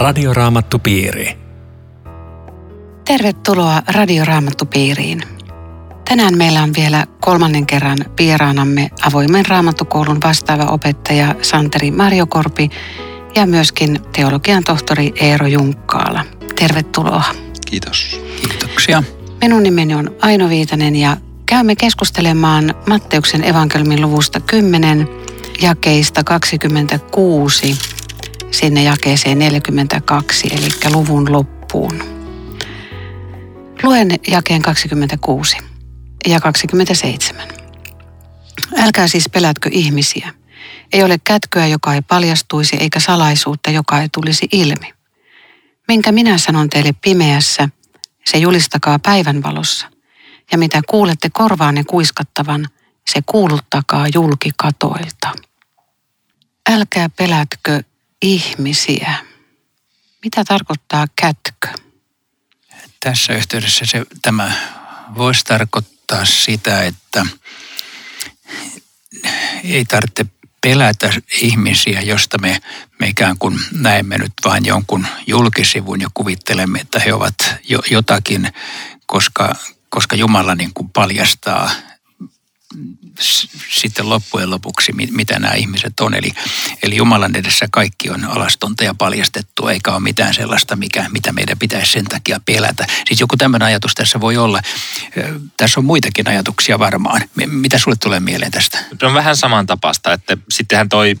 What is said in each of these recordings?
Radioraamattupiiri. Tervetuloa Radioraamattupiiriin. Tänään meillä on vielä kolmannen kerran vieraanamme avoimen raamattukoulun vastaava opettaja Santeri Marjokorpi ja myöskin teologian tohtori Eero Junkkaala. Tervetuloa. Kiitos. Kiitoksia. Minun nimeni on Aino Viitanen ja käymme keskustelemaan Matteuksen evankelmin luvusta 10 jakeista 26 sinne jakeeseen 42, eli luvun loppuun. Luen jakeen 26 ja 27. Älkää siis pelätkö ihmisiä. Ei ole kätköä, joka ei paljastuisi, eikä salaisuutta, joka ei tulisi ilmi. Minkä minä sanon teille pimeässä, se julistakaa päivänvalossa. Ja mitä kuulette korvaanne kuiskattavan, se kuuluttakaa julkikatoilta. Älkää pelätkö ihmisiä. Mitä tarkoittaa kätkö? Tässä yhteydessä se, tämä voisi tarkoittaa sitä, että ei tarvitse pelätä ihmisiä, josta me, me ikään kuin näemme nyt vain jonkun julkisivun ja kuvittelemme, että he ovat jo, jotakin, koska, koska Jumala niin kuin paljastaa sitten loppujen lopuksi, mitä nämä ihmiset on. Eli, eli Jumalan edessä kaikki on alastonta ja paljastettu, eikä ole mitään sellaista, mikä, mitä meidän pitäisi sen takia pelätä. Siis joku tämmöinen ajatus tässä voi olla. Tässä on muitakin ajatuksia varmaan. Mitä sulle tulee mieleen tästä? Se on vähän samantapaista, että sittenhän toi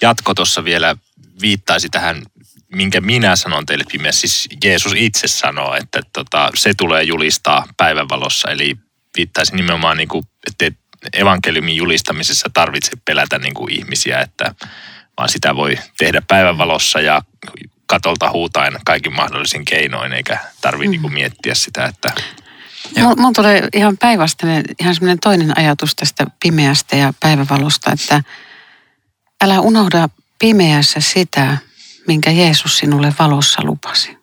jatko tuossa vielä viittaisi tähän minkä minä sanon teille pimeässä, siis Jeesus itse sanoo, että tota, se tulee julistaa päivänvalossa. Eli viittaisi nimenomaan, niin kuin, että evankeliumin julistamisessa tarvitse pelätä niin kuin ihmisiä, että vaan sitä voi tehdä päivänvalossa ja katolta huutaen kaikin mahdollisin keinoin, eikä tarvitse niin mm. niin miettiä sitä, että... Mulla tulee ihan päinvastainen, ihan semmoinen toinen ajatus tästä pimeästä ja päivävalosta, että älä unohda pimeässä sitä, minkä Jeesus sinulle valossa lupasi.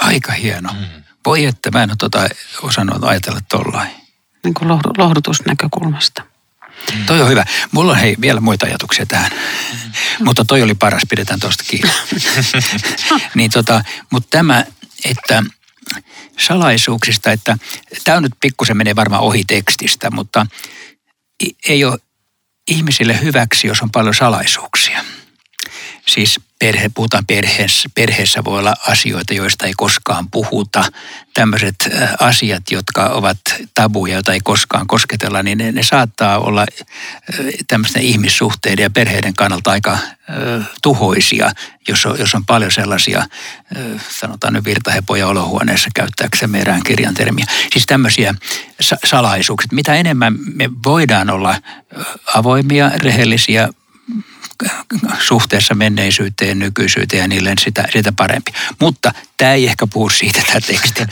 Aika hieno. Mm. Voi että mä en ole tuota osannut ajatella tollain niin kuin lohdutusnäkökulmasta. Mm. Toi on hyvä. Mulla on hei vielä muita ajatuksia tähän. Mm. Mutta toi oli paras, pidetään tuosta kiinni. niin tota, mutta tämä, että salaisuuksista, että tämä nyt pikkusen menee varmaan ohi tekstistä, mutta ei ole ihmisille hyväksi, jos on paljon salaisuuksia. Siis perhe, puhutaan perheessä, perheessä voi olla asioita, joista ei koskaan puhuta. Tämmöiset äh, asiat, jotka ovat tabuja, joita ei koskaan kosketella, niin ne, ne saattaa olla äh, tämmöisten ihmissuhteiden ja perheiden kannalta aika äh, tuhoisia, jos on, jos on paljon sellaisia, äh, sanotaan nyt virtahepoja olohuoneessa käyttääksemme erään kirjan termiä. Siis tämmöisiä sa- salaisuuksia. Mitä enemmän me voidaan olla avoimia, rehellisiä, suhteessa menneisyyteen, nykyisyyteen ja niille sitä, sitä parempi. Mutta tämä ei ehkä puhu siitä tämä teksti.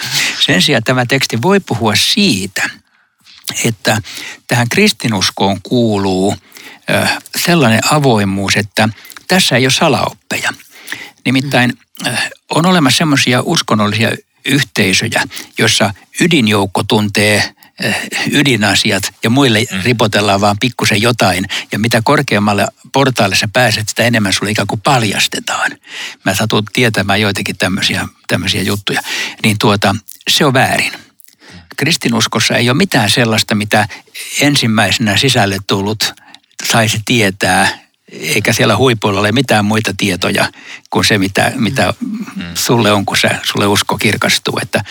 Sen sijaan tämä teksti voi puhua siitä, että tähän kristinuskoon kuuluu sellainen avoimuus, että tässä ei ole salaoppeja. Nimittäin on olemassa semmoisia uskonnollisia yhteisöjä, jossa ydinjoukko tuntee ydinasiat ja muille mm. ripotellaan vaan pikkusen jotain. Ja mitä korkeammalle portaalle sä pääset, sitä enemmän sulle ikään kuin paljastetaan. Mä satun tietämään joitakin tämmöisiä, tämmöisiä juttuja. Niin tuota, se on väärin. Kristinuskossa ei ole mitään sellaista, mitä ensimmäisenä sisälle tullut saisi tietää eikä siellä huipuilla ole mitään muita tietoja kuin se, mitä, mitä mm. sulle on, kun sä, sulle usko kirkastuu. Että,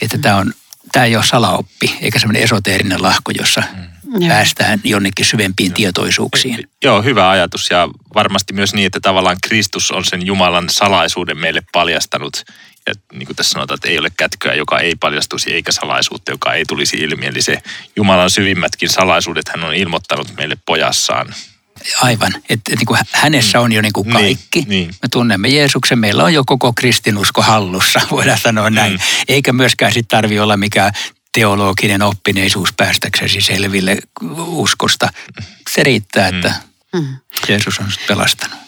että tämä on tämä ei ole salaoppi eikä semmoinen esoteerinen lahko, jossa mm. päästään jonnekin syvempiin tietoisuuksiin. Joo, hyvä ajatus ja varmasti myös niin, että tavallaan Kristus on sen Jumalan salaisuuden meille paljastanut. Ja niin kuin tässä sanotaan, että ei ole kätköä, joka ei paljastuisi, eikä salaisuutta, joka ei tulisi ilmi. Eli se Jumalan syvimmätkin salaisuudet hän on ilmoittanut meille pojassaan. Aivan, että et, niin hänessä on jo niin kuin niin, kaikki. Niin, niin. Me tunnemme Jeesuksen, meillä on jo koko kristinusko hallussa, voidaan sanoa näin. Mm. Eikä myöskään sitten tarvitse olla mikään teologinen oppineisuus päästäksesi selville uskosta. Se riittää, että mm. Jeesus on pelastanut.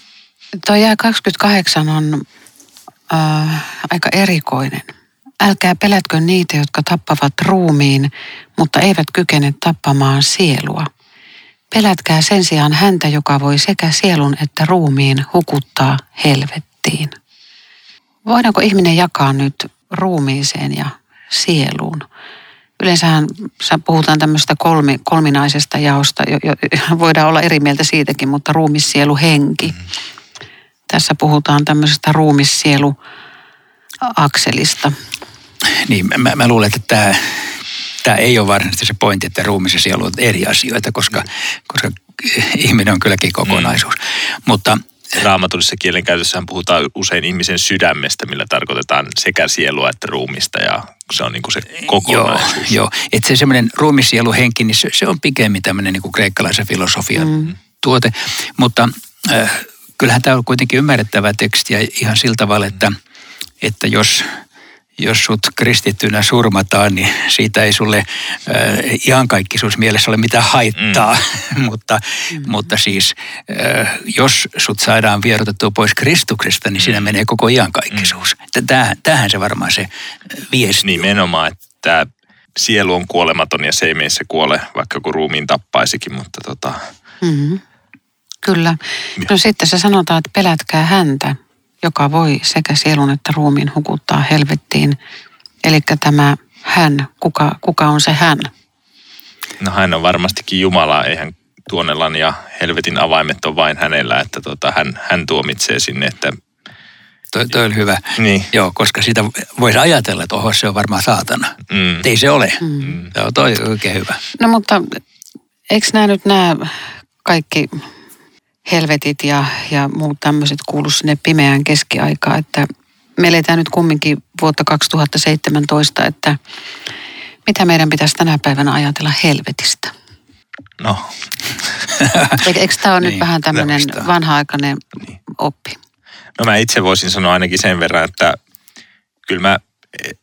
Tuo jää 28 on äh, aika erikoinen. Älkää pelätkö niitä, jotka tappavat ruumiin, mutta eivät kykene tappamaan sielua – Pelätkää sen sijaan häntä, joka voi sekä sielun että ruumiin hukuttaa helvettiin. voidaanko ihminen jakaa nyt ruumiiseen ja sieluun? Yleensähän puhutaan tämmöistä kolmi, kolminaisesta jaosta, jo, jo, voidaan olla eri mieltä siitäkin, mutta ruumissielu, henki. Mm. Tässä puhutaan tämmöisestä ruumissielu akselista. Niin, mä, mä luulen, että tämä, tämä ei ole varsinaisesti se pointti, että ruumis ja sielu ovat eri asioita, koska, koska ihminen on kylläkin kokonaisuus. Mm. Mutta raamatullisessa kielenkäytössähän puhutaan usein ihmisen sydämestä, millä tarkoitetaan sekä sielua että ruumista ja se on niin kuin se kokonaisuus. Joo, joo. että se semmoinen ruumisielu henki, niin se, se on pikemmin tämmöinen niin kuin kreikkalaisen filosofian mm. tuote. Mutta äh, kyllähän tämä on kuitenkin ymmärrettävä teksti ja ihan sillä tavalla, että, että jos – jos sut kristittynä surmataan, niin siitä ei sulle äh, kaikkisuus mielessä ole mitään haittaa. Mm. mutta, mm. mutta siis äh, jos sut saadaan vierotettua pois Kristuksesta, niin siinä mm. menee koko iankaikkisuus. Mm. Tämähän, tämähän se varmaan se viesti Nimenomaan, että sielu on kuolematon ja se ei meissä kuole, vaikka kun ruumiin tappaisikin, mutta tota... Mm-hmm. Kyllä. No sitten se sanotaan, että pelätkää häntä joka voi sekä sielun että ruumiin hukuttaa helvettiin. Eli tämä hän, kuka, kuka on se hän? No hän on varmastikin Jumala, eihän tuonelan ja helvetin avaimet on vain hänellä, että tota, hän, hän tuomitsee sinne, että Toi, toi oli hyvä. Niin. Joo, koska sitä voisi ajatella, että oho, se on varmaan saatana. Mm. Ei se ole. Mm. Joo, toi on oikein hyvä. No mutta eikö nämä nyt nämä kaikki helvetit ja, ja muut tämmöiset kuulu sinne pimeään keskiaikaan, että me eletään nyt kumminkin vuotta 2017, että mitä meidän pitäisi tänä päivänä ajatella helvetistä? No. Eikö tämä ole niin, nyt vähän tämmöinen vanha-aikainen niin. oppi? No mä itse voisin sanoa ainakin sen verran, että kyllä mä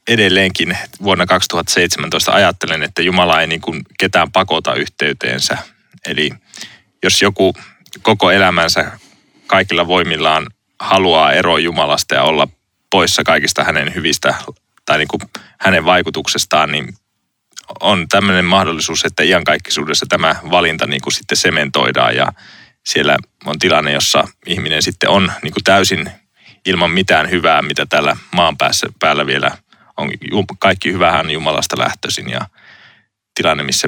edelleenkin vuonna 2017 ajattelen, että Jumala ei niin kuin ketään pakota yhteyteensä. Eli jos joku koko elämänsä kaikilla voimillaan haluaa eroa Jumalasta ja olla poissa kaikista hänen hyvistä tai niin kuin hänen vaikutuksestaan, niin on tämmöinen mahdollisuus, että iankaikkisuudessa tämä valinta niin kuin sitten sementoidaan ja siellä on tilanne, jossa ihminen sitten on niin kuin täysin ilman mitään hyvää, mitä täällä maan päässä, päällä vielä on. Kaikki hyvähän Jumalasta lähtöisin ja tilanne, missä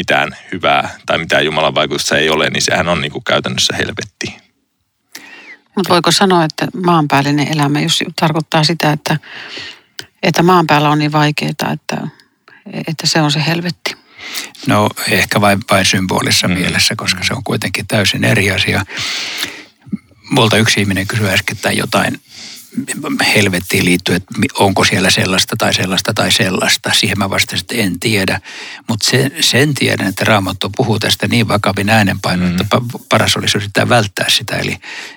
mitään hyvää tai mitään Jumalan vaikutusta ei ole, niin sehän on niin kuin käytännössä helvetti. Mutta voiko sanoa, että maanpäällinen elämä, jos tarkoittaa sitä, että, että maan päällä on niin vaikeaa, että, että se on se helvetti? No ehkä vain, vain symbolissa mm. mielessä, koska se on kuitenkin täysin eri asia. Multa yksi ihminen kysyi äsken jotain helvettiin liittyy, että onko siellä sellaista tai sellaista tai sellaista. Siihen mä vastasin, että en tiedä. Mutta sen, sen tiedän, että Raamattu puhuu tästä niin vakavin äänenpainoin, mm. että paras olisi yrittää välttää sitä. Eli,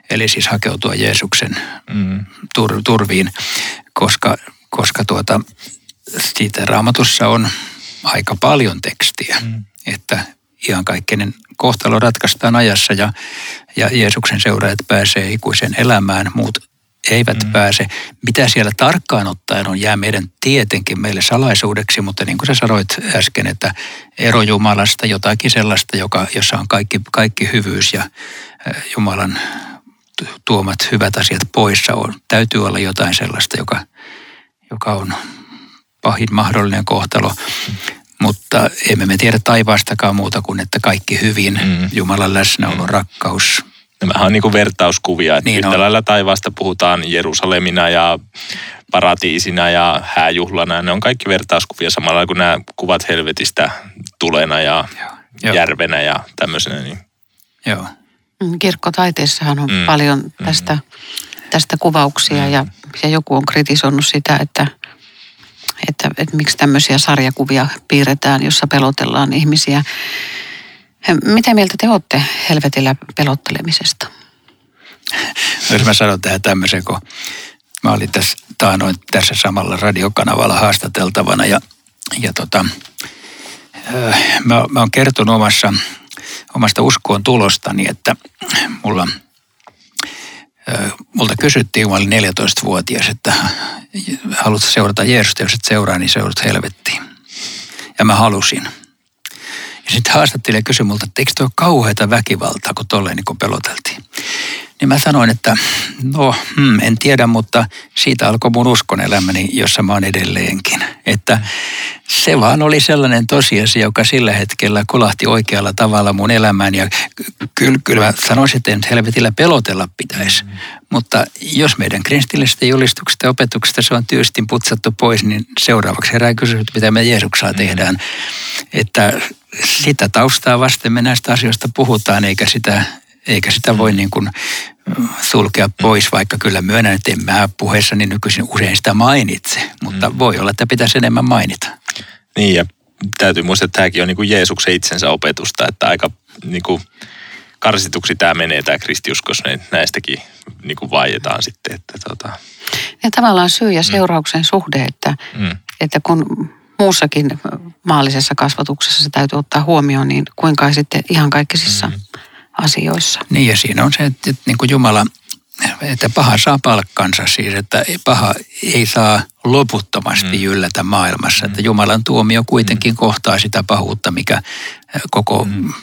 eli siis hakeutua Jeesuksen mm. tur, turviin, koska, koska tuota, siitä Raamatussa on aika paljon tekstiä. Mm. Että kaikkeinen kohtalo ratkaistaan ajassa ja, ja Jeesuksen seuraajat pääsee ikuiseen elämään. Muut eivät mm. pääse. Mitä siellä tarkkaan ottaen on, jää meidän tietenkin meille salaisuudeksi, mutta niin kuin sä sanoit äsken, että ero Jumalasta, jotakin sellaista, joka, jossa on kaikki, kaikki hyvyys ja Jumalan tuomat hyvät asiat poissa on. Täytyy olla jotain sellaista, joka, joka on pahin mahdollinen kohtalo. Mm. Mutta emme me tiedä taivaastakaan muuta kuin, että kaikki hyvin, mm. Jumalan läsnäolo, mm. rakkaus, Nämähän on niin kuin vertauskuvia, että niin yhtä on. lailla taivaasta puhutaan Jerusalemina ja paratiisina ja hääjuhlana. Ne on kaikki vertauskuvia samalla kuin nämä kuvat helvetistä tulena ja Joo. järvenä ja tämmöisenä. Niin. Joo. Mm, kirkkotaiteessahan on mm. paljon mm. tästä, mm. tästä kuvauksia mm. ja, ja joku on kritisoinut sitä, että, että, että miksi tämmöisiä sarjakuvia piirretään, jossa pelotellaan ihmisiä. Mitä mieltä te olette helvetillä pelottelemisesta? Jos mä sanon tähän tämmöisen, kun mä olin tässä taanoin tässä samalla radiokanavalla haastateltavana ja, ja tota, mä, mä oon kertonut omassa, omasta uskoon tulostani, että mulla, multa kysyttiin, kun mä olin 14-vuotias, että haluatko seurata Jeesusta, jos et seuraa, niin seuraat helvettiin. Ja mä halusin. Sitten haastattelija kysyi multa, että eikö tuo kauheita väkivaltaa, kun tolleen niin kun peloteltiin. Niin mä sanoin, että no hmm, en tiedä, mutta siitä alkoi mun uskon elämäni, jossa mä oon edelleenkin. Että se vaan oli sellainen tosiasia, joka sillä hetkellä kolahti oikealla tavalla mun elämään. Ja kyllä, kyllä mä sanoisin, että helvetillä pelotella pitäisi. Mm. Mutta jos meidän kristillisestä julistuksesta ja opetuksesta se on tyystin putsattu pois, niin seuraavaksi herää kysymys, mitä me Jeesuksella mm. tehdään. Että sitä taustaa vasten me näistä asioista puhutaan, eikä sitä, eikä sitä voi niin kuin sulkea pois, vaikka kyllä myönnän, että en mä puheessani nykyisin usein sitä mainitse, mutta mm. voi olla, että pitäisi enemmän mainita. Niin ja täytyy muistaa, että tämäkin on niin kuin Jeesuksen itsensä opetusta, että aika niin kuin karsituksi tämä menee tämä kristiuskos, niin näistäkin niin kuin vaietaan sitten. Että tota. Ja tavallaan syy ja mm. seurauksen mm. suhde, että, mm. että kun muussakin maallisessa kasvatuksessa se täytyy ottaa huomioon, niin kuinka sitten ihan kaikisissa mm. Asioissa. Niin ja siinä on se, että, että niin kuin Jumala että paha saa palkkansa siis, että paha ei saa loputtomasti mm. yllätä maailmassa. Mm. Että Jumalan tuomio kuitenkin mm. kohtaa sitä pahuutta, mikä koko mm.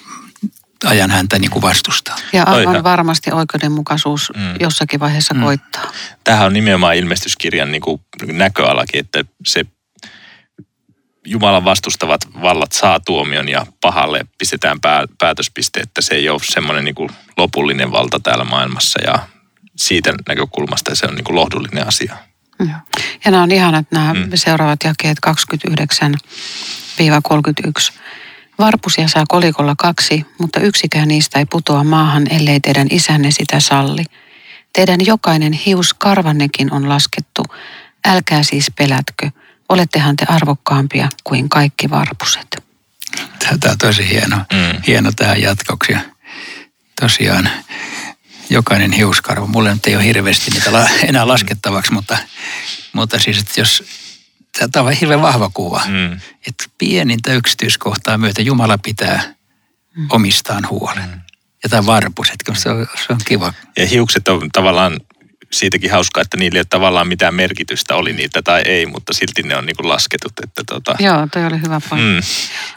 ajan häntä niin kuin vastustaa. Ja aivan varmasti oikeudenmukaisuus mm. jossakin vaiheessa mm. koittaa. Tämähän on nimenomaan ilmestyskirjan niin kuin näköalakin, että se Jumalan vastustavat vallat saa tuomion ja pahalle pistetään pää, päätöspiste, että se ei ole semmoinen niin lopullinen valta täällä maailmassa ja siitä näkökulmasta se on niin kuin lohdullinen asia. Ja nämä on ihanat nämä mm. seuraavat jakeet 29-31. Varpusia saa kolikolla kaksi, mutta yksikään niistä ei putoa maahan, ellei teidän isänne sitä salli. Teidän jokainen hius karvannekin on laskettu. Älkää siis pelätkö, olettehan te arvokkaampia kuin kaikki varpuset. Tämä on tosi hieno, mm. hieno tähän jatkoksi. Tosiaan jokainen hiuskarvo. Mulle nyt ei ole hirveästi niitä enää laskettavaksi, mutta, mutta siis, että jos tämä on hirveän vahva kuva, mm. että pienintä yksityiskohtaa myötä Jumala pitää mm. omistaan huolen. Mm. Ja tämä varpus, että se on, se on kiva. Ja hiukset on tavallaan siitäkin hauskaa, että niillä ei ole tavallaan mitään merkitystä, oli niitä tai ei, mutta silti ne on niin kuin lasketut. Että tota... Joo, toi oli hyvä pointti. Mm.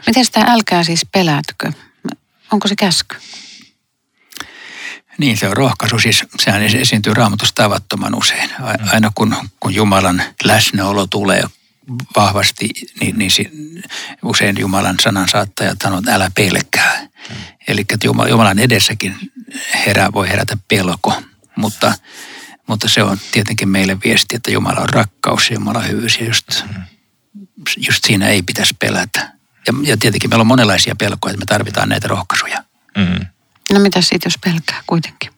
Miten sitä älkää siis pelätkö? Onko se käsky? Niin, se on rohkaisu. Siis sehän esiintyy raamatussa tavattoman usein. Aina kun, kun Jumalan läsnäolo tulee vahvasti, niin, niin usein Jumalan sanan saattajat sanoo, että älä pelkää. Mm. Eli että Jumalan edessäkin herää, voi herätä pelko, mutta, mutta se on tietenkin meille viesti, että Jumala on rakkaus ja Jumala on hyvyys ja just, just siinä ei pitäisi pelätä. Ja, ja tietenkin meillä on monenlaisia pelkoja, että me tarvitaan näitä rohkaisuja. Mm. No mitä siitä, jos pelkää kuitenkin?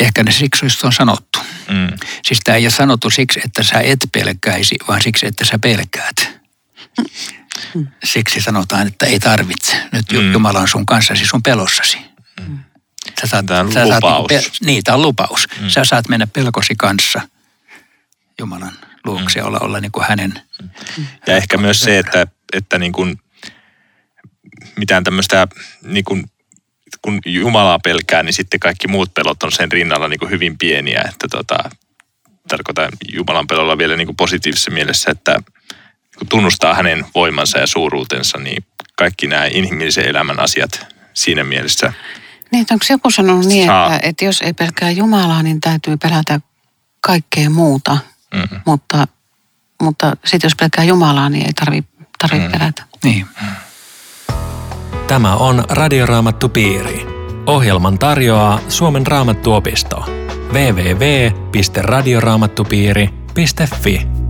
Ehkä ne siksi on sanottu. Mm. Siis tämä ei ole sanottu siksi, että sä et pelkäisi, vaan siksi, että sä pelkäät. Mm. Siksi sanotaan, että ei tarvitse. Nyt mm. Jumala on sun kanssasi sun pelossasi. Mm. Sä saat, tämä on sä lupaus. Saat, pe- niin, tämä on lupaus. Mm. Sä saat mennä pelkosi kanssa Jumalan luokse mm. olla, olla niin kuin hänen. Ja ehkä myös se, että, että niin kuin mitään tämmöistä niin kuin kun Jumalaa pelkää, niin sitten kaikki muut pelot on sen rinnalla niin kuin hyvin pieniä. Että tota, tarkoitan Jumalan pelolla vielä niin kuin positiivisessa mielessä, että kun tunnustaa hänen voimansa ja suuruutensa, niin kaikki nämä inhimillisen elämän asiat siinä mielessä. Niin, onko joku sanonut niin, että, että jos ei pelkää Jumalaa, niin täytyy pelätä kaikkea muuta. Mm-hmm. Mutta, mutta sitten jos pelkää Jumalaa, niin ei tarvitse tarvi mm-hmm. pelätä. Niin. Tämä on Radioraamattu Piiri. Ohjelman tarjoaa Suomen raamattuopisto. www.radioraamattupiiri.fi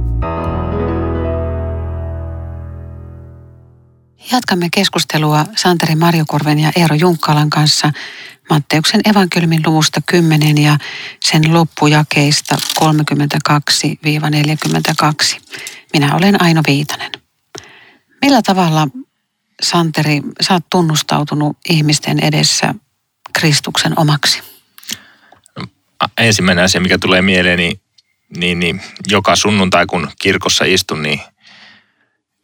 Jatkamme keskustelua Santeri Marjokorven ja Eero Junkkalan kanssa Matteuksen evankeliumin luvusta 10 ja sen loppujakeista 32-42. Minä olen Aino Viitanen. Millä tavalla Santeri, sä oot tunnustautunut ihmisten edessä Kristuksen omaksi? Ensimmäinen asia, mikä tulee mieleen, niin, niin, niin joka sunnuntai, kun kirkossa istun, niin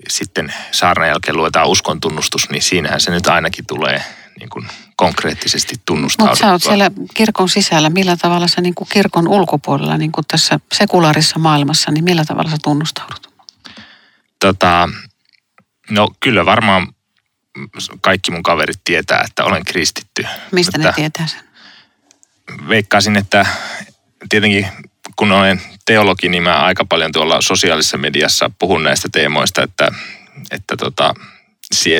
sitten saarnan jälkeen luetaan uskon tunnustus, niin siinähän se nyt ainakin tulee niin kuin konkreettisesti tunnustauduttua. Mutta sä oot siellä kirkon sisällä. Millä tavalla sä niin kuin kirkon ulkopuolella, niin kuin tässä sekulaarissa maailmassa, niin millä tavalla sä tunnustaudut? Tota, no kyllä varmaan kaikki mun kaverit tietää, että olen kristitty. Mistä Mutta, ne tietää sen? veikkaisin, että tietenkin kun olen teologi, niin mä aika paljon tuolla sosiaalisessa mediassa puhun näistä teemoista, että, että tota,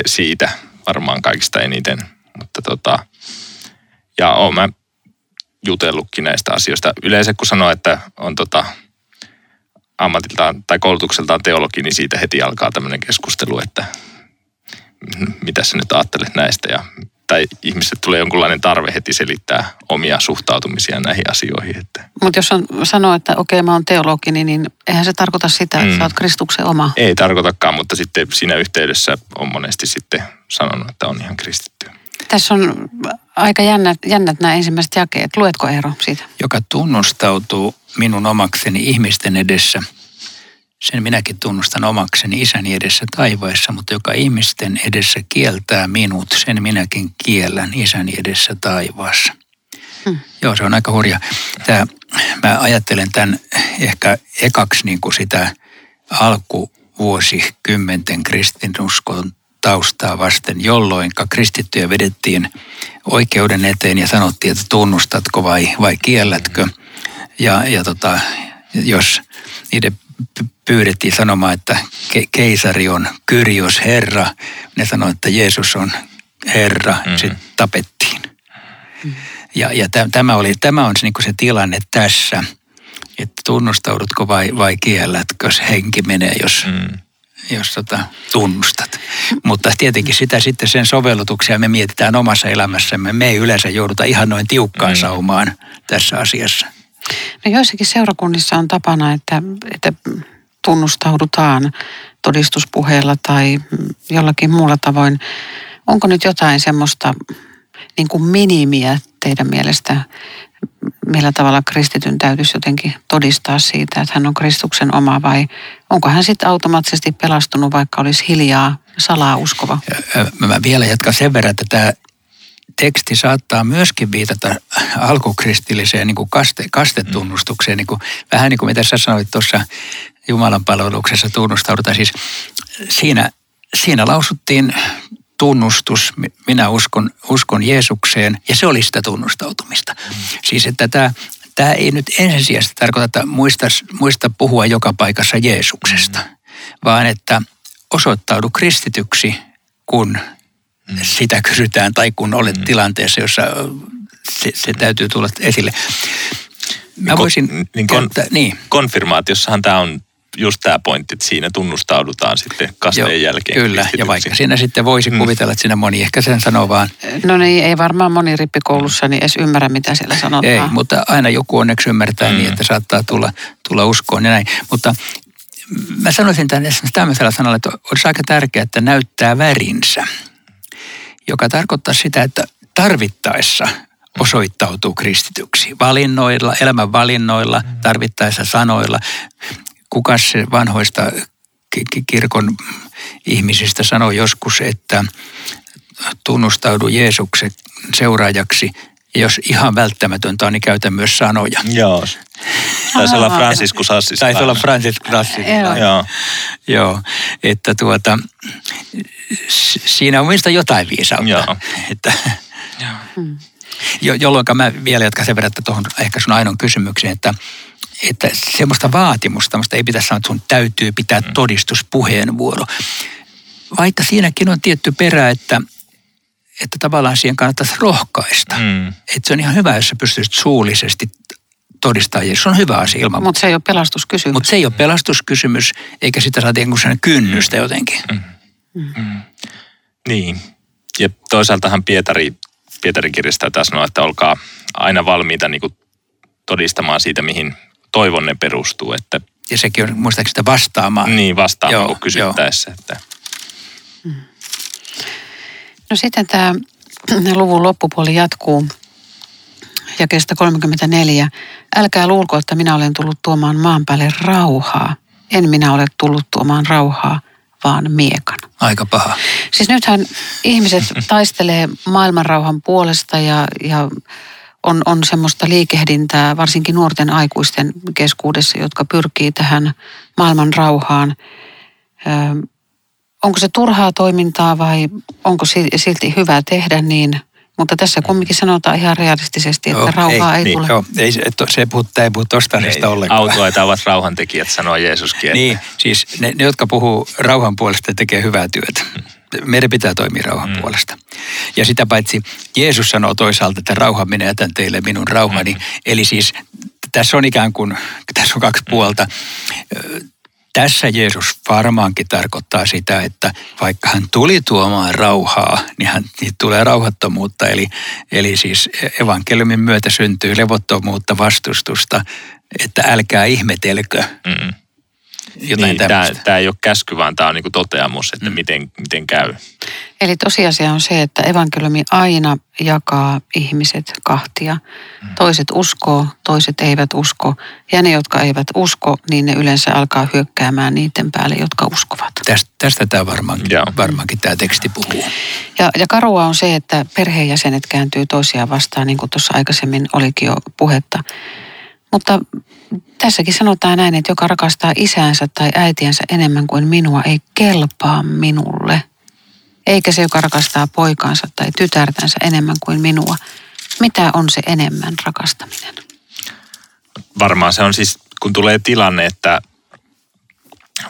siitä varmaan kaikista eniten. Mutta tota, ja oon mä jutellutkin näistä asioista. Yleensä kun sanoo, että on tota, ammatiltaan tai koulutukseltaan teologi, niin siitä heti alkaa tämmöinen keskustelu, että mitä sä nyt ajattelet näistä ja tai ihmiset tulee jonkunlainen tarve heti selittää omia suhtautumisia näihin asioihin. Että. Mutta jos on, sanoo, että okei mä oon teologi, niin, niin eihän se tarkoita sitä, että mm. sä oot Kristuksen oma. Ei tarkoitakaan, mutta sitten siinä yhteydessä on monesti sitten sanonut, että on ihan kristitty. Tässä on aika jännät, jännät nämä ensimmäiset jakeet. Luetko Eero siitä? Joka tunnustautuu minun omakseni ihmisten edessä – sen minäkin tunnustan omakseni isäni edessä taivaissa, mutta joka ihmisten edessä kieltää minut, sen minäkin kiellän isäni edessä taivaassa. Hmm. Joo, se on aika hurja. Tämä, mä ajattelen tämän ehkä ekaksi niin kuin sitä alkuvuosikymmenten kristinuskon taustaa vasten, jolloin kristittyjä vedettiin oikeuden eteen ja sanottiin, että tunnustatko vai, vai kiellätkö. Ja, ja tota, jos niiden pyydettiin sanomaan, että ke- keisari on Kyrios Herra. Ne sanoivat, että Jeesus on Herra. Mm-hmm. Sitten tapettiin. Mm-hmm. Ja, ja tämä, oli, tämä on se, niin se tilanne tässä, että tunnustaudutko vai, vai kiellätkö, henki menee, jos, mm. jos tota, tunnustat. Mutta tietenkin sitä sitten sen sovellutuksia me mietitään omassa elämässämme. Me ei yleensä jouduta ihan noin tiukkaan mm. saumaan tässä asiassa. No joissakin seurakunnissa on tapana, että, että tunnustaudutaan todistuspuheella tai jollakin muulla tavoin. Onko nyt jotain semmoista niin kuin minimiä teidän mielestä, millä tavalla kristityn täytyisi jotenkin todistaa siitä, että hän on Kristuksen oma vai onko hän sitten automaattisesti pelastunut, vaikka olisi hiljaa salaa uskova? Mä vielä jatkan sen verran, että tämä teksti saattaa myöskin viitata alkukristilliseen niin kuin kaste, kastetunnustukseen, niin kuin, vähän niin kuin mitä sä sanoit tuossa Jumalan palveluksessa tunnustaudutaan. Siis siinä, siinä lausuttiin tunnustus, minä uskon, uskon Jeesukseen, ja se oli sitä tunnustautumista. Mm. Siis että tämä, tämä ei nyt ensisijaisesti tarkoita, että muista, muista puhua joka paikassa Jeesuksesta, mm. vaan että osoittaudu kristityksi, kun. Sitä kysytään tai kun olet mm. tilanteessa, jossa se, se täytyy tulla esille. Mä voisin niin, kon, käyttää, niin. Konfirmaatiossahan tämä on just tämä pointti, että siinä tunnustaudutaan sitten kasteen Joo, jälkeen. Kyllä, ja vaikka siinä sitten voisi mm. kuvitella, että siinä moni ehkä sen sanoo vaan. No niin, ei varmaan moni rippikoulussa niin edes ymmärrä, mitä siellä sanotaan. Ei, mutta aina joku onneksi ymmärtää niin, mm. niin, että saattaa tulla, tulla uskoon ja näin. Mutta mä sanoisin tämän tämmöisellä sanalla, että olisi aika tärkeää, että näyttää värinsä, joka tarkoittaa sitä, että tarvittaessa osoittautuu kristityksi. Valinnoilla, elämän valinnoilla, tarvittaessa sanoilla kuka se vanhoista kirkon ihmisistä sanoi joskus, että tunnustaudu Jeesuksen seuraajaksi. Ja jos ihan välttämätöntä on, niin käytä myös sanoja. Joo. Taisi olla Franciscus Assis. Taisi olla Franciscus Assis. Joo. Joo. Että tuota, siinä on mielestäni jotain viisautta. Joo. Että, Joo. Jo, jolloin mä vielä jatkan sen verran, että tuohon ehkä sun ainoan kysymykseen, että että semmoista vaatimusta, semmoista ei pitäisi sanoa, että sun täytyy pitää mm. todistuspuheenvuoro. Vaikka siinäkin on tietty perä, että, että tavallaan siihen kannattaisi rohkaista. Mm. Että se on ihan hyvä, jos sä pystyisit suullisesti todistaa Se on hyvä asia ilman. Mutta se ei ole pelastuskysymys. Mutta se ei ole pelastuskysymys, eikä sitä saa sen kynnystä mm. jotenkin. Mm. Mm. Mm. Niin. Ja toisaaltahan Pietari, Pietarin kirjasta tässä sanoo, että olkaa aina valmiita niin kuin todistamaan siitä, mihin toivonne perustuu. Että, ja sekin on muistaakseni sitä vastaamaan. Niin, vastaamaan joo, kysyttäessä. Joo. Että. No sitten tämä luvun loppupuoli jatkuu ja kestä 34. Älkää luulko, että minä olen tullut tuomaan maan päälle rauhaa. En minä ole tullut tuomaan rauhaa, vaan miekan. Aika paha. Siis nythän ihmiset taistelee maailmanrauhan puolesta ja, ja on, on semmoista liikehdintää, varsinkin nuorten aikuisten keskuudessa, jotka pyrkii tähän maailman rauhaan. Onko se turhaa toimintaa vai onko silti hyvä tehdä niin? Mutta tässä kumminkin sanotaan ihan realistisesti, että Joo, rauhaa ei, ei niin, tule. Joo, ei, se, to- se puhut, tämä ei puhu tosta asiasta ollenkaan. Autoita ovat rauhantekijät, sanoo Jeesuskin. että- Niin, siis ne, ne, jotka puhuu rauhan puolesta, tekee hyvää työtä. Meidän pitää toimia rauhan mm. puolesta. Ja sitä paitsi Jeesus sanoo toisaalta, että rauha minä jätän teille minun rauhani. Mm. Eli siis tässä on ikään kuin, tässä on kaksi puolta. Tässä Jeesus varmaankin tarkoittaa sitä, että vaikka hän tuli tuomaan rauhaa, niin hän niin tulee rauhattomuutta. Eli, eli siis evankeliumin myötä syntyy levottomuutta, vastustusta, että älkää ihmetelkö Mm. Jotain Niin, tämä, tämä ei ole käsky, vaan tämä on niin toteamus, että mm. miten, miten käy. Eli tosiasia on se, että evankeliumi aina jakaa ihmiset kahtia. Toiset uskoo, toiset eivät usko. Ja ne, jotka eivät usko, niin ne yleensä alkaa hyökkäämään niiden päälle, jotka uskovat. Tästä, tästä tämä varmaankin, Joo. varmaankin tämä teksti puhuu. Ja, ja karua on se, että perheenjäsenet kääntyy toisiaan vastaan, niin kuin tuossa aikaisemmin olikin jo puhetta. Mutta tässäkin sanotaan näin, että joka rakastaa isäänsä tai äitiänsä enemmän kuin minua, ei kelpaa minulle. Eikä se, joka rakastaa poikaansa tai tytärtänsä enemmän kuin minua. Mitä on se enemmän rakastaminen? Varmaan se on siis, kun tulee tilanne, että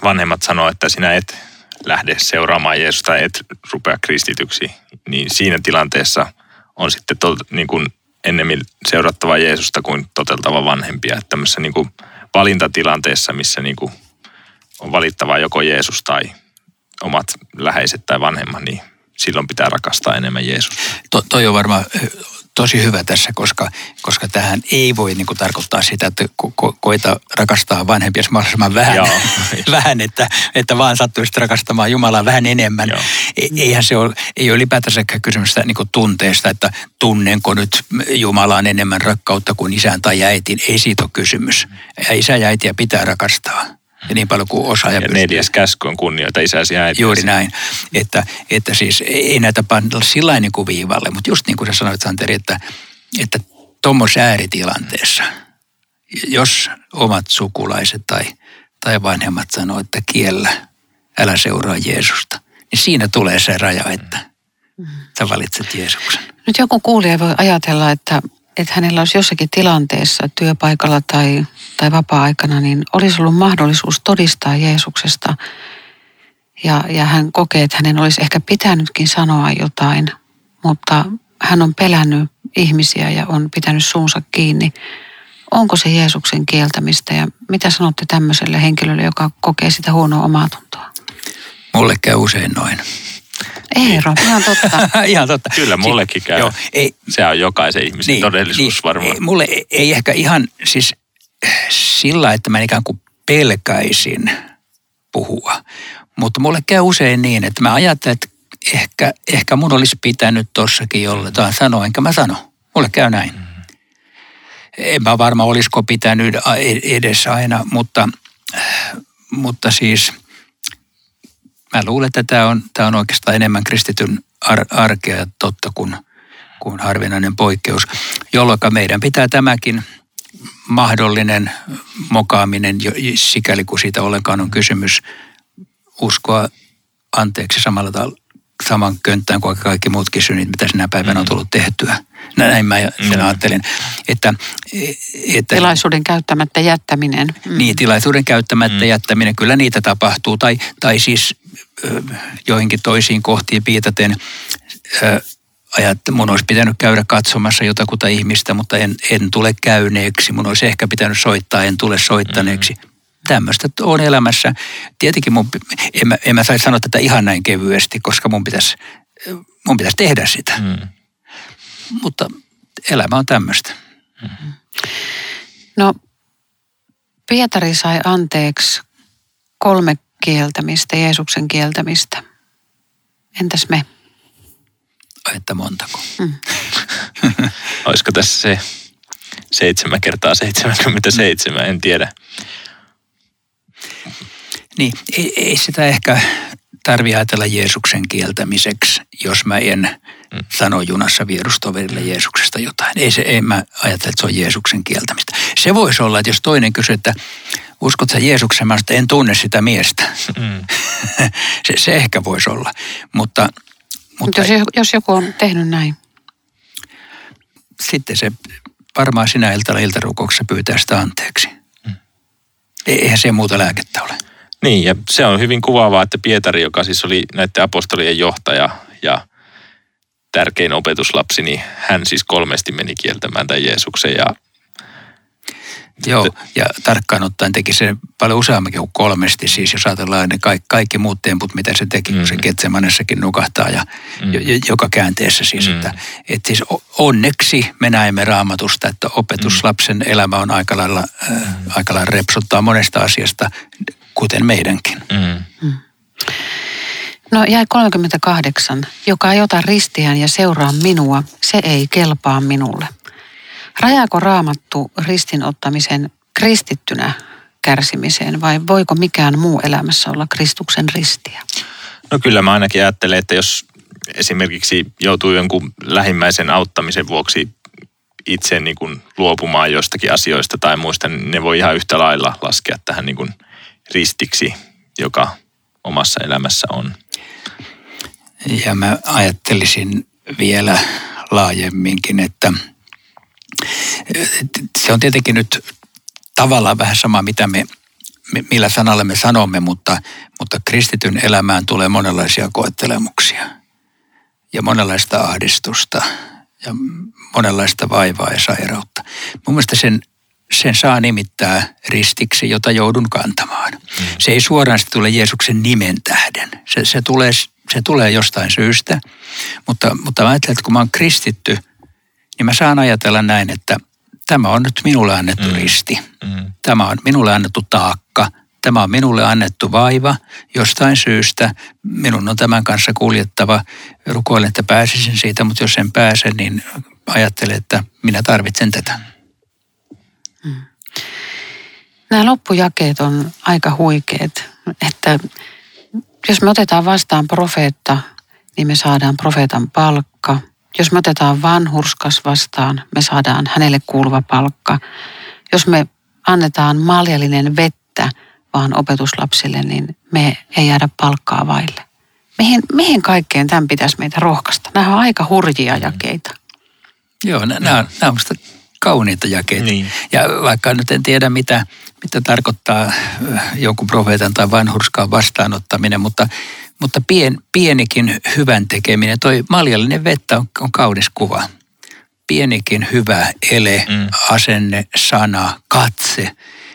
vanhemmat sanoo, että sinä et lähde seuraamaan Jeesusta, et rupea kristityksi, niin siinä tilanteessa on sitten tol, niin kuin ennemmin seurattava Jeesusta kuin toteltava vanhempia. Että tämmöisessä niin kuin valintatilanteessa, missä niin kuin on valittava joko Jeesus tai omat läheiset tai vanhemmat, niin silloin pitää rakastaa enemmän Jeesusta. To, toi on varmaan tosi hyvä tässä, koska, koska tähän ei voi niin kuin, tarkoittaa sitä, että ko, ko, koita rakastaa vanhempia mahdollisimman vähän, Joo. vähän että, että vaan sattuisit rakastamaan Jumalaa vähän enemmän. Joo. E, eihän se ole, ei ole ylipäätänsäkään kysymystä niin kuin tunteesta, että tunnenko nyt Jumalaan enemmän rakkautta kuin isään tai äitiin. Ei siitä ole kysymys. Ja isä ja äitiä pitää rakastaa. Ja niin paljon kuin osaa ja, Ja pystyy. neljäs käsky on kunnioita isäsi ja äitiäsi. Juuri näin. Että, että siis ei näitä panna sillä niin kuin viivalle, mutta just niin kuin sä sanoit Santeri, että, että tuommoisessa ääritilanteessa, jos omat sukulaiset tai, tai vanhemmat sanoo, että kiellä, älä seuraa Jeesusta, niin siinä tulee se raja, että sä valitset Jeesuksen. Nyt joku kuulija voi ajatella, että, että hänellä olisi jossakin tilanteessa työpaikalla tai, tai vapaa-aikana, niin olisi ollut mahdollisuus todistaa Jeesuksesta. Ja, ja hän kokee, että hänen olisi ehkä pitänytkin sanoa jotain, mutta hän on pelännyt ihmisiä ja on pitänyt suunsa kiinni. Onko se Jeesuksen kieltämistä ja mitä sanotte tämmöiselle henkilölle, joka kokee sitä huonoa omaa tuntoa? Mulle käy usein noin. Eero, ihan totta. Ihan totta. Kyllä mullekin käy. Joo, ei, Se on jokaisen ihmisen niin, todellisuus niin, varmaan. Ei, mulle ei, ei ehkä ihan siis sillä, että mä ikään kuin pelkäisin puhua. Mutta mulle käy usein niin, että mä ajattelen, että ehkä, ehkä mun olisi pitänyt tossakin jollain sanoa, enkä mä sano. Mulle käy näin. En mä varma, olisiko pitänyt e- edes aina, mutta, mutta siis mä luulen, että tämä on, tämä on oikeastaan enemmän kristityn ar- arkea totta kuin, kuin harvinainen poikkeus, jolloin meidän pitää tämäkin mahdollinen mokaaminen, sikäli kuin siitä ollenkaan on kysymys, uskoa anteeksi samalla tavalla saman könttään kuin kaikki muutkin synnit, mitä sinä päivänä on tullut tehtyä. Näin mä sen Mm. ajattelin, että, että Tilaisuuden käyttämättä jättäminen. Mm. niin, tilaisuuden käyttämättä mm. jättäminen, kyllä niitä tapahtuu. Tai, tai siis joihinkin toisiin kohtiin viitaten, ö, ajat, mun olisi pitänyt käydä katsomassa jotakuta ihmistä, mutta en, en tule käyneeksi. Mun olisi ehkä pitänyt soittaa, en tule soittaneeksi. Mm. Tämmöistä on elämässä. Tietenkin mun, en, mä, en mä saisi sanoa tätä ihan näin kevyesti, koska mun pitäisi, mun pitäisi tehdä sitä. Mm. Mutta elämä on tämmöistä. No, Pietari sai anteeksi kolme kieltämistä, Jeesuksen kieltämistä. Entäs me? Että montako. Olisiko tässä se seitsemän kertaa 77, en tiedä. Niin, ei, ei sitä ehkä tarvi ajatella Jeesuksen kieltämiseksi, jos mä en mm. sano junassa vierustoverille Jeesuksesta jotain. Ei se, ei mä ajattele, että se on Jeesuksen kieltämistä. Se voisi olla, että jos toinen kysyy, että uskot sä Jeesuksen, mä sanon, että en tunne sitä miestä. Mm. se, se ehkä voisi olla, mutta, Mutta jos, jos joku on tehnyt näin, sitten se varmaan sinä iltana iltarukouksessa pyytää sitä anteeksi. Mm. Eihän se muuta lääkettä ole. Niin, ja se on hyvin kuvaavaa, että Pietari, joka siis oli näiden apostolien johtaja ja tärkein opetuslapsi, niin hän siis kolmesti meni kieltämään tämän Jeesuksen ja Joo, ja tarkkaan ottaen teki se paljon useamminkin kuin kolmesti, siis jos ajatellaan ne kaikki, kaikki muut temput, mitä se teki, mm. kun se mm. Getsemanessakin nukahtaa ja mm. joka käänteessä siis, mm. että, että siis onneksi me näemme raamatusta, että opetuslapsen mm. elämä on aika lailla, äh, aika lailla repsuttaa monesta asiasta, kuten meidänkin. Mm. Mm. No jäi 38. Joka ei ota ristiään ja seuraa minua, se ei kelpaa minulle. Rajaako raamattu ristinottamisen kristittynä kärsimiseen vai voiko mikään muu elämässä olla Kristuksen ristiä? No kyllä mä ainakin ajattelen, että jos esimerkiksi joutuu jonkun lähimmäisen auttamisen vuoksi itse niin kuin luopumaan jostakin asioista tai muista, niin ne voi ihan yhtä lailla laskea tähän niin kuin ristiksi, joka omassa elämässä on. Ja mä ajattelisin vielä laajemminkin, että – se on tietenkin nyt tavallaan vähän sama, mitä me, millä sanalla me sanomme, mutta, mutta kristityn elämään tulee monenlaisia koettelemuksia ja monenlaista ahdistusta ja monenlaista vaivaa ja sairautta. Mun mielestä sen, sen saa nimittää ristiksi, jota joudun kantamaan. Mm. Se ei suoraan tule Jeesuksen nimen tähden. Se, se, tulee, se tulee jostain syystä, mutta, mutta mä ajattelen, että kun mä oon kristitty – niin mä saan ajatella näin, että tämä on nyt minulle annettu mm. risti. Mm. Tämä on minulle annettu taakka. Tämä on minulle annettu vaiva jostain syystä. Minun on tämän kanssa kuljettava. Rukoilen, että pääsisin siitä, mutta jos en pääse, niin ajattelen, että minä tarvitsen tätä. Mm. Nämä loppujakeet on aika huikeet, että jos me otetaan vastaan profeetta, niin me saadaan profeetan palkka – jos me otetaan vanhurskas vastaan, me saadaan hänelle kuuluva palkka. Jos me annetaan maljallinen vettä vaan opetuslapsille, niin me ei jäädä palkkaa vaille. Mihin, mihin kaikkeen tämän pitäisi meitä rohkaista? Nämä on aika hurjia jakeita. Joo, nämä, nämä, nämä on kauniita jakeita. Niin. Ja vaikka nyt en tiedä, mitä, mitä tarkoittaa jonkun profeetan tai vanhurskaan vastaanottaminen, mutta mutta pien, pienikin hyvän tekeminen, toi maljallinen vettä on, on kaunis kuva. Pienikin hyvä ele, mm. asenne, sana, katse,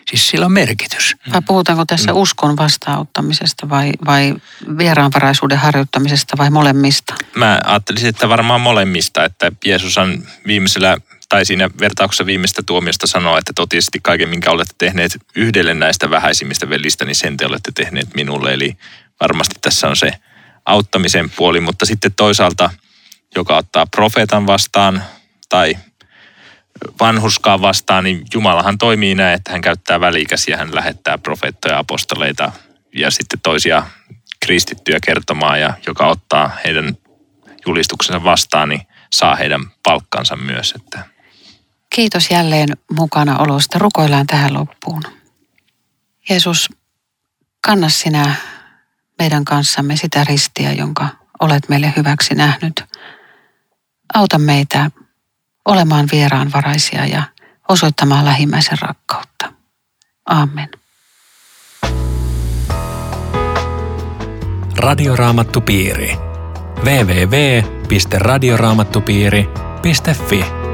siis sillä on merkitys. Vai puhutaanko tässä mm. uskon vastaanottamisesta vai, vai vieraanvaraisuuden harjoittamisesta vai molemmista? Mä ajattelisin, että varmaan molemmista, että Jeesus on viimeisellä tai siinä vertauksessa viimeistä tuomiosta sanoo, että totisesti kaiken, minkä olette tehneet yhdelle näistä vähäisimmistä velistä, niin sen te olette tehneet minulle. Eli varmasti tässä on se auttamisen puoli, mutta sitten toisaalta, joka ottaa profeetan vastaan tai vanhuskaan vastaan, niin Jumalahan toimii näin, että hän käyttää välikäsiä, hän lähettää profeettoja ja apostoleita ja sitten toisia kristittyjä kertomaan ja joka ottaa heidän julistuksensa vastaan, niin saa heidän palkkansa myös. Että. Kiitos jälleen mukana olosta. Rukoillaan tähän loppuun. Jeesus, kanna sinä meidän kanssamme sitä ristiä, jonka olet meille hyväksi nähnyt. Auta meitä olemaan vieraanvaraisia ja osoittamaan lähimmäisen rakkautta. Amen. Radioraamattupiiri. www.radioraamattupiiri.fi